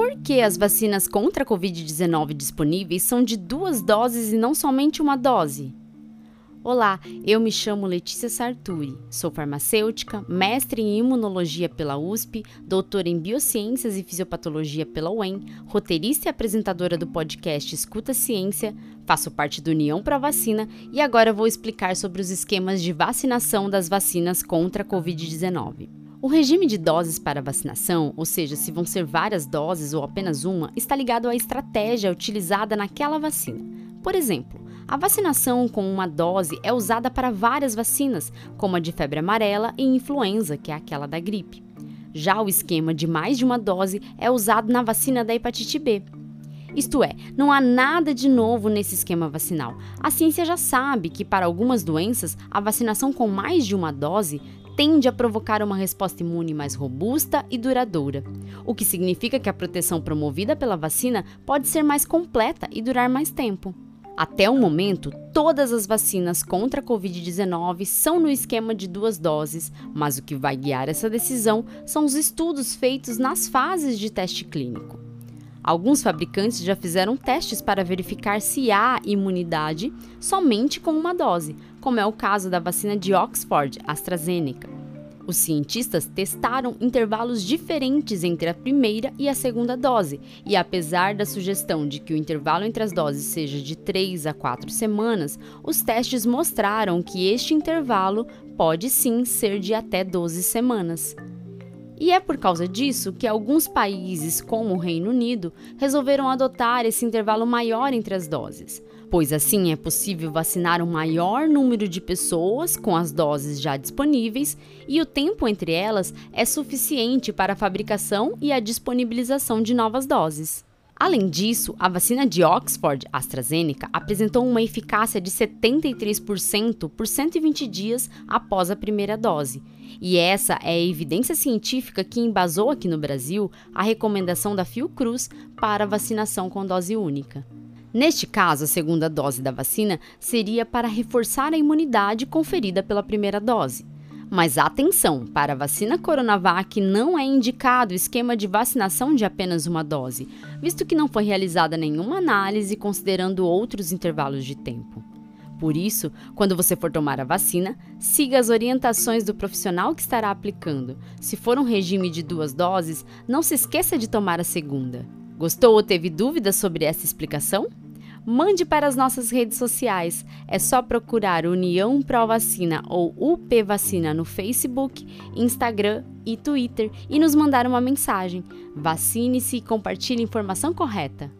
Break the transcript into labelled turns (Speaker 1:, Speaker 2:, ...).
Speaker 1: Por que as vacinas contra a Covid-19 disponíveis são de duas doses e não somente uma dose? Olá, eu me chamo Letícia Sarturi, sou farmacêutica, mestre em imunologia pela USP, doutora em biociências e fisiopatologia pela UEM, roteirista e apresentadora do podcast Escuta Ciência, faço parte do União Pro Vacina e agora vou explicar sobre os esquemas de vacinação das vacinas contra a Covid-19. O regime de doses para vacinação, ou seja, se vão ser várias doses ou apenas uma, está ligado à estratégia utilizada naquela vacina. Por exemplo, a vacinação com uma dose é usada para várias vacinas, como a de febre amarela e influenza, que é aquela da gripe. Já o esquema de mais de uma dose é usado na vacina da hepatite B. Isto é, não há nada de novo nesse esquema vacinal. A ciência já sabe que, para algumas doenças, a vacinação com mais de uma dose tende a provocar uma resposta imune mais robusta e duradoura, o que significa que a proteção promovida pela vacina pode ser mais completa e durar mais tempo. Até o momento, todas as vacinas contra a Covid-19 são no esquema de duas doses, mas o que vai guiar essa decisão são os estudos feitos nas fases de teste clínico. Alguns fabricantes já fizeram testes para verificar se há imunidade somente com uma dose, como é o caso da vacina de Oxford AstraZeneca. Os cientistas testaram intervalos diferentes entre a primeira e a segunda dose, e apesar da sugestão de que o intervalo entre as doses seja de 3 a 4 semanas, os testes mostraram que este intervalo pode sim ser de até 12 semanas. E é por causa disso que alguns países, como o Reino Unido, resolveram adotar esse intervalo maior entre as doses pois assim é possível vacinar um maior número de pessoas com as doses já disponíveis e o tempo entre elas é suficiente para a fabricação e a disponibilização de novas doses. Além disso, a vacina de Oxford AstraZeneca apresentou uma eficácia de 73% por 120 dias após a primeira dose. E essa é a evidência científica que embasou aqui no Brasil a recomendação da Fiocruz para vacinação com dose única. Neste caso, a segunda dose da vacina seria para reforçar a imunidade conferida pela primeira dose. Mas atenção, para a vacina Coronavac não é indicado o esquema de vacinação de apenas uma dose, visto que não foi realizada nenhuma análise considerando outros intervalos de tempo. Por isso, quando você for tomar a vacina, siga as orientações do profissional que estará aplicando. Se for um regime de duas doses, não se esqueça de tomar a segunda. Gostou ou teve dúvidas sobre essa explicação? Mande para as nossas redes sociais. É só procurar União Pro Vacina ou UP Vacina no Facebook, Instagram e Twitter e nos mandar uma mensagem. Vacine-se e compartilhe informação correta.